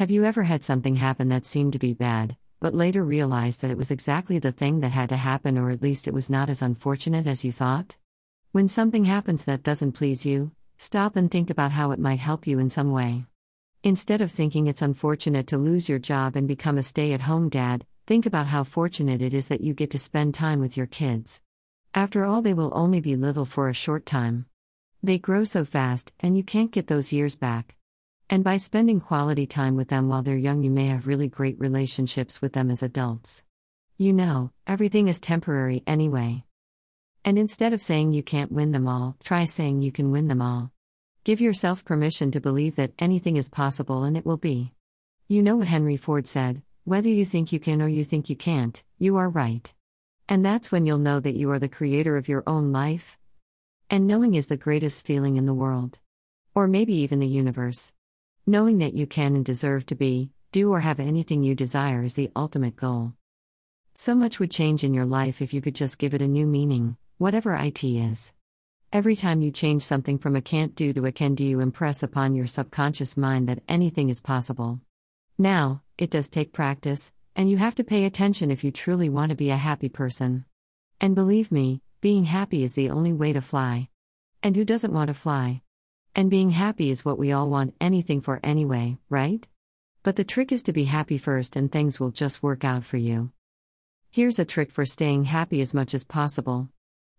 Have you ever had something happen that seemed to be bad, but later realized that it was exactly the thing that had to happen, or at least it was not as unfortunate as you thought? When something happens that doesn't please you, stop and think about how it might help you in some way. Instead of thinking it's unfortunate to lose your job and become a stay at home dad, think about how fortunate it is that you get to spend time with your kids. After all, they will only be little for a short time. They grow so fast, and you can't get those years back. And by spending quality time with them while they're young, you may have really great relationships with them as adults. You know, everything is temporary anyway. And instead of saying you can't win them all, try saying you can win them all. Give yourself permission to believe that anything is possible and it will be. You know what Henry Ford said whether you think you can or you think you can't, you are right. And that's when you'll know that you are the creator of your own life. And knowing is the greatest feeling in the world. Or maybe even the universe. Knowing that you can and deserve to be, do, or have anything you desire is the ultimate goal. So much would change in your life if you could just give it a new meaning, whatever it is. Every time you change something from a can't do to a can do, you impress upon your subconscious mind that anything is possible. Now, it does take practice, and you have to pay attention if you truly want to be a happy person. And believe me, being happy is the only way to fly. And who doesn't want to fly? And being happy is what we all want anything for anyway, right? But the trick is to be happy first and things will just work out for you. Here's a trick for staying happy as much as possible.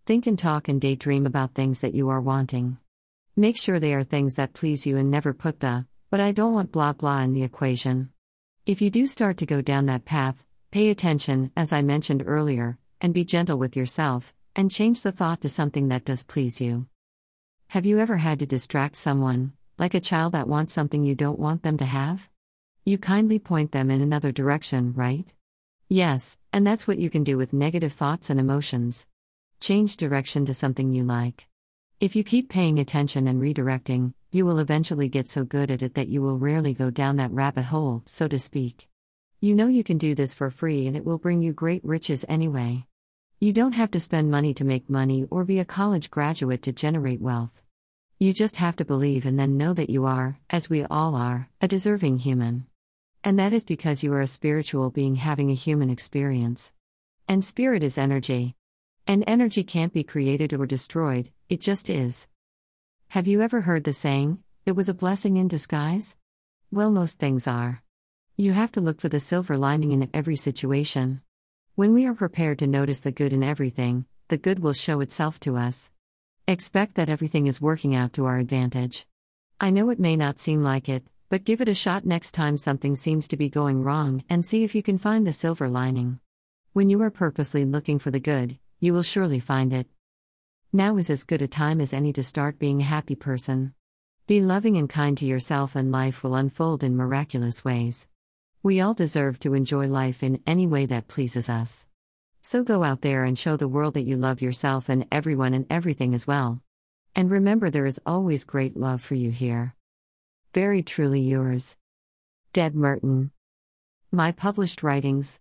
Think and talk and daydream about things that you are wanting. Make sure they are things that please you and never put the, but I don't want blah blah in the equation. If you do start to go down that path, pay attention, as I mentioned earlier, and be gentle with yourself, and change the thought to something that does please you. Have you ever had to distract someone, like a child that wants something you don't want them to have? You kindly point them in another direction, right? Yes, and that's what you can do with negative thoughts and emotions. Change direction to something you like. If you keep paying attention and redirecting, you will eventually get so good at it that you will rarely go down that rabbit hole, so to speak. You know you can do this for free and it will bring you great riches anyway. You don't have to spend money to make money or be a college graduate to generate wealth. You just have to believe and then know that you are, as we all are, a deserving human. And that is because you are a spiritual being having a human experience. And spirit is energy. And energy can't be created or destroyed, it just is. Have you ever heard the saying, it was a blessing in disguise? Well, most things are. You have to look for the silver lining in every situation. When we are prepared to notice the good in everything, the good will show itself to us. Expect that everything is working out to our advantage. I know it may not seem like it, but give it a shot next time something seems to be going wrong and see if you can find the silver lining. When you are purposely looking for the good, you will surely find it. Now is as good a time as any to start being a happy person. Be loving and kind to yourself, and life will unfold in miraculous ways. We all deserve to enjoy life in any way that pleases us. So go out there and show the world that you love yourself and everyone and everything as well. And remember, there is always great love for you here. Very truly yours. Deb Mertan. My published writings